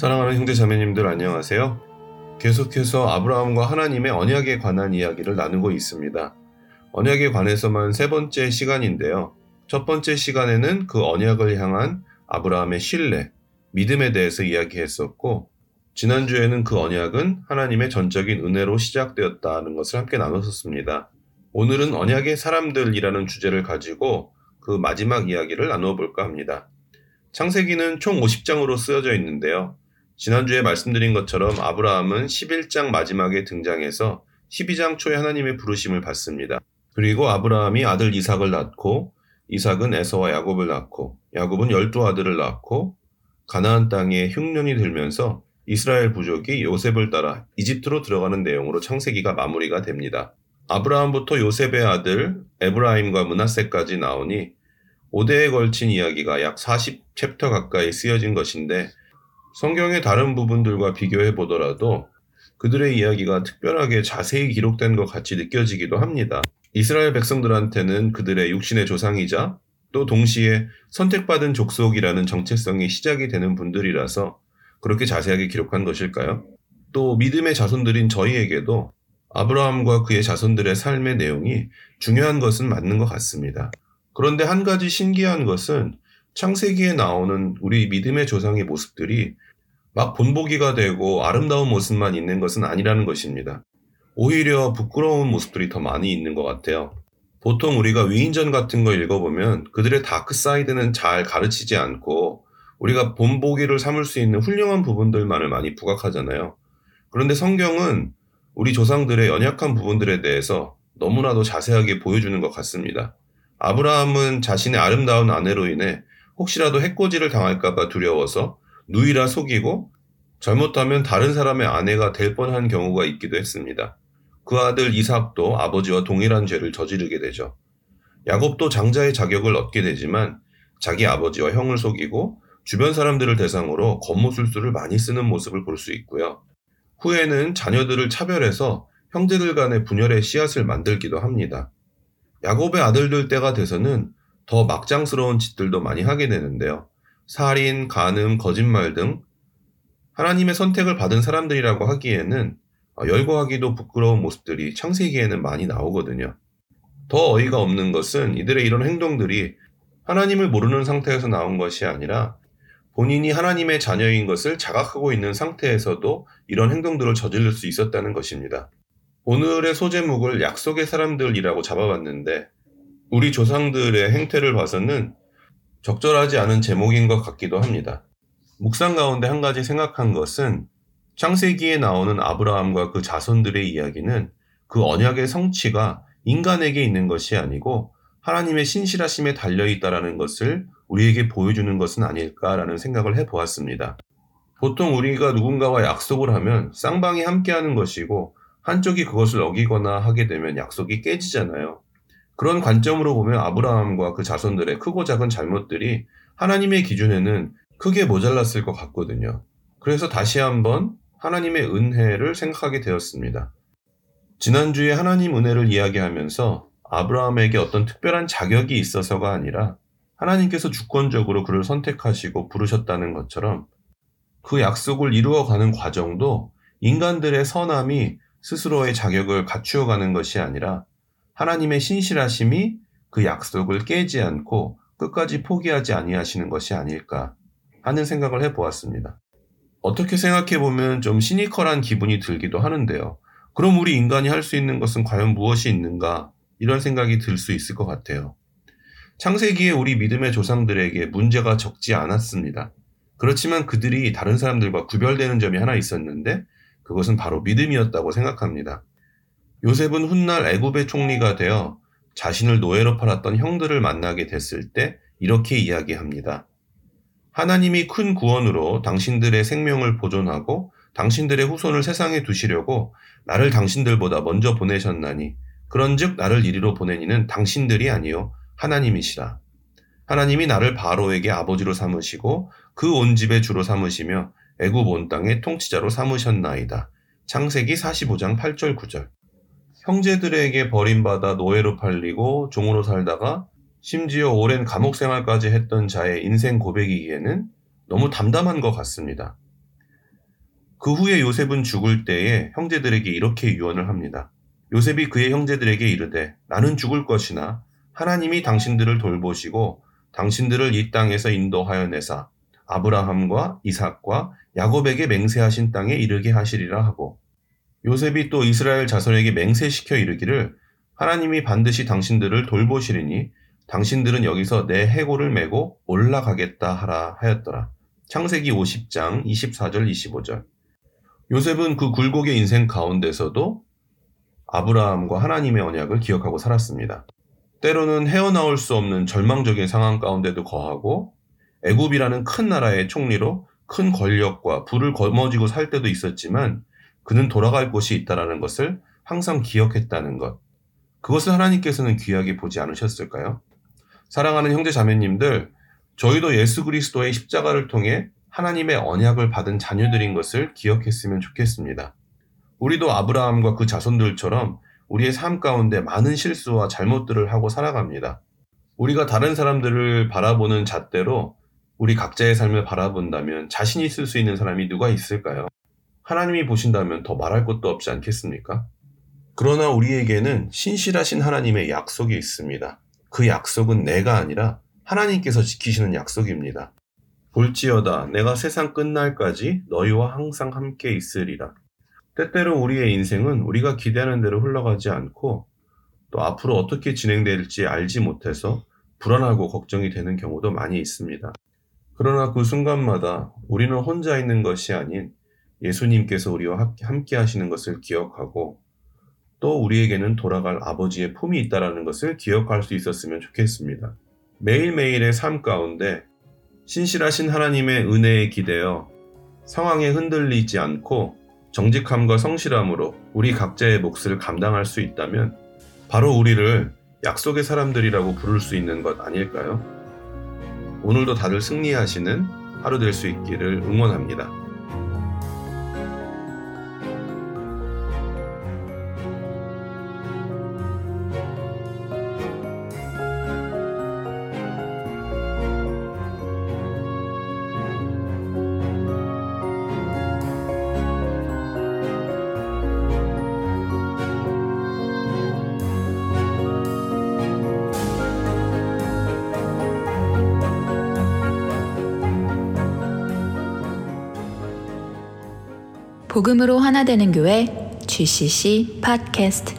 사랑하는 형제 자매님들 안녕하세요. 계속해서 아브라함과 하나님의 언약에 관한 이야기를 나누고 있습니다. 언약에 관해서만 세 번째 시간인데요. 첫 번째 시간에는 그 언약을 향한 아브라함의 신뢰, 믿음에 대해서 이야기했었고, 지난주에는 그 언약은 하나님의 전적인 은혜로 시작되었다는 것을 함께 나눴었습니다. 오늘은 언약의 사람들이라는 주제를 가지고 그 마지막 이야기를 나누어 볼까 합니다. 창세기는 총 50장으로 쓰여져 있는데요. 지난주에 말씀드린 것처럼 아브라함은 11장 마지막에 등장해서 12장 초에 하나님의 부르심을 받습니다. 그리고 아브라함이 아들 이삭을 낳고 이삭은 에서와 야곱을 낳고 야곱은 열두 아들을 낳고 가나안 땅에 흉년이 들면서 이스라엘 부족이 요셉을 따라 이집트로 들어가는 내용으로 창세기가 마무리가 됩니다. 아브라함부터 요셉의 아들 에브라임과 문하세까지 나오니 5대에 걸친 이야기가 약 40챕터 가까이 쓰여진 것인데 성경의 다른 부분들과 비교해 보더라도 그들의 이야기가 특별하게 자세히 기록된 것 같이 느껴지기도 합니다. 이스라엘 백성들한테는 그들의 육신의 조상이자 또 동시에 선택받은 족속이라는 정체성이 시작이 되는 분들이라서 그렇게 자세하게 기록한 것일까요? 또 믿음의 자손들인 저희에게도 아브라함과 그의 자손들의 삶의 내용이 중요한 것은 맞는 것 같습니다. 그런데 한 가지 신기한 것은 창세기에 나오는 우리 믿음의 조상의 모습들이 막 본보기가 되고 아름다운 모습만 있는 것은 아니라는 것입니다. 오히려 부끄러운 모습들이 더 많이 있는 것 같아요. 보통 우리가 위인전 같은 거 읽어보면 그들의 dark side는 잘 가르치지 않고 우리가 본보기를 삼을 수 있는 훌륭한 부분들만을 많이 부각하잖아요. 그런데 성경은 우리 조상들의 연약한 부분들에 대해서 너무나도 자세하게 보여주는 것 같습니다. 아브라함은 자신의 아름다운 아내로 인해 혹시라도 해코지를 당할까봐 두려워서 누이라 속이고 잘못하면 다른 사람의 아내가 될 뻔한 경우가 있기도 했습니다. 그 아들 이삭도 아버지와 동일한 죄를 저지르게 되죠. 야곱도 장자의 자격을 얻게 되지만 자기 아버지와 형을 속이고 주변 사람들을 대상으로 겉모술수를 많이 쓰는 모습을 볼 수 있고요. 후에는 자녀들을 차별해서 형제들 간의 분열의 씨앗을 만들기도 합니다. 야곱의 아들들 때가 돼서는 더 막장스러운 짓들도 많이 하게 되는데요. 살인, 간음, 거짓말 등 하나님의 선택을 받은 사람들이라고 하기에는 어, 열거하기도 부끄러운 모습들이 창세기에는 많이 나오거든요. 더 어이가 없는 것은 이들의 이런 행동들이 하나님을 모르는 상태에서 나온 것이 아니라 본인이 하나님의 자녀인 것을 자각하고 있는 상태에서도 이런 행동들을 저지를 수 있었다는 것입니다. 오늘의 소제목을 약속의 사람들이라고 잡아봤는데 우리 조상들의 행태를 봐서는 적절하지 않은 제목인 것 같기도 합니다. 묵상 가운데 한 가지 생각한 것은 창세기에 나오는 아브라함과 그 자손들의 이야기는 그 언약의 성취가 인간에게 있는 것이 아니고 하나님의 신실하심에 달려 있다라는 것을 우리에게 보여주는 것은 아닐까라는 생각을 해 보았습니다. 보통 우리가 누군가와 약속을 하면 쌍방이 함께하는 것이고 한쪽이 그것을 어기거나 하게 되면 약속이 깨지잖아요. 그런 관점으로 보면 아브라함과 그 자손들의 크고 작은 잘못들이 하나님의 기준에는 크게 모자랐을 것 같거든요. 그래서 다시 한번 하나님의 은혜를 생각하게 되었습니다. 지난주에 하나님 은혜를 이야기하면서 아브라함에게 어떤 특별한 자격이 있어서가 아니라 하나님께서 주권적으로 그를 선택하시고 부르셨다는 것처럼 그 약속을 이루어가는 과정도 인간들의 선함이 스스로의 자격을 갖추어가는 것이 아니라 하나님의 신실하심이 그 약속을 깨지 않고 끝까지 포기하지 아니하시는 것이 아닐까 하는 생각을 해 보았습니다. 어떻게 생각해 보면 좀 시니컬한 기분이 들기도 하는데요. 그럼 우리 인간이 할 수 있는 것은 과연 무엇이 있는가? 이런 생각이 들 수 있을 것 같아요. 창세기에 우리 믿음의 조상들에게 문제가 적지 않았습니다. 그렇지만 그들이 다른 사람들과 구별되는 점이 하나 있었는데 그것은 바로 믿음이었다고 생각합니다. 요셉은 훗날 애굽의 총리가 되어 자신을 노예로 팔았던 형들을 만나게 됐을 때 이렇게 이야기합니다. 하나님이 큰 구원으로 당신들의 생명을 보존하고 당신들의 후손을 세상에 두시려고 나를 당신들보다 먼저 보내셨나니 그런즉 나를 이리로 보내니는 당신들이 아니요 하나님이시라. 하나님이 나를 바로에게 아버지로 삼으시고 그 온 집의 주로 삼으시며 애굽 온 땅의 통치자로 삼으셨나이다. 창세기 45장 8절 9절. 형제들에게 버림받아 노예로 팔리고 종으로 살다가 심지어 오랜 감옥 생활까지 했던 자의 인생 고백이기에는 너무 담담한 것 같습니다. 그 후에 요셉은 죽을 때에 형제들에게 이렇게 유언을 합니다. 요셉이 그의 형제들에게 이르되 나는 죽을 것이나 하나님이 당신들을 돌보시고 당신들을 이 땅에서 인도하여 내사 아브라함과 이삭과 야곱에게 맹세하신 땅에 이르게 하시리라 하고 요셉이 또 이스라엘 자손에게 맹세시켜 이르기를 하나님이 반드시 당신들을 돌보시리니 당신들은 여기서 내 해골을 메고 올라가겠다 하라 하였더라. 창세기 50장 24절 25절. 요셉은 그 굴곡의 인생 가운데서도 아브라함과 하나님의 언약을 기억하고 살았습니다. 때로는 헤어나올 수 없는 절망적인 상황 가운데도 거하고 애굽이라는 큰 나라의 총리로 큰 권력과 부를 거머쥐고 살 때도 있었지만 그는 돌아갈 곳이 있다라는 것을 항상 기억했다는 것. 그것을 하나님께서는 귀하게 보지 않으셨을까요? 사랑하는 형제 자매님들, 저희도 예수 그리스도의 십자가를 통해 하나님의 언약을 받은 자녀들인 것을 기억했으면 좋겠습니다. 우리도 아브라함과 그 자손들처럼 우리의 삶 가운데 많은 실수와 잘못들을 하고 살아갑니다. 우리가 다른 사람들을 바라보는 잣대로 우리 각자의 삶을 바라본다면 자신 있을 수 있는 사람이 누가 있을까요? 하나님이 보신다면 더 말할 것도 없지 않겠습니까? 그러나 우리에게는 신실하신 하나님의 약속이 있습니다. 그 약속은 내가 아니라 하나님께서 지키시는 약속입니다. 볼지어다 내가 세상 끝날까지 너희와 항상 함께 있으리라. 때때로 우리의 인생은 우리가 기대하는 대로 흘러가지 않고 또 앞으로 어떻게 진행될지 알지 못해서 불안하고 걱정이 되는 경우도 많이 있습니다. 그러나 그 순간마다 우리는 혼자 있는 것이 아닌 예수님께서 우리와 함께 하시는 것을 기억하고 또 우리에게는 돌아갈 아버지의 품이 있다라는 것을 기억할 수 있었으면 좋겠습니다. 매일매일의 삶 가운데 신실하신 하나님의 은혜에 기대어 상황에 흔들리지 않고 정직함과 성실함으로 우리 각자의 몫을 감당할 수 있다면 바로 우리를 약속의 사람들이라고 부를 수 있는 것 아닐까요? 오늘도 다들 승리하시는 하루 될 수 있기를 응원합니다. 복음으로 하나 되는 교회 GCC 팟캐스트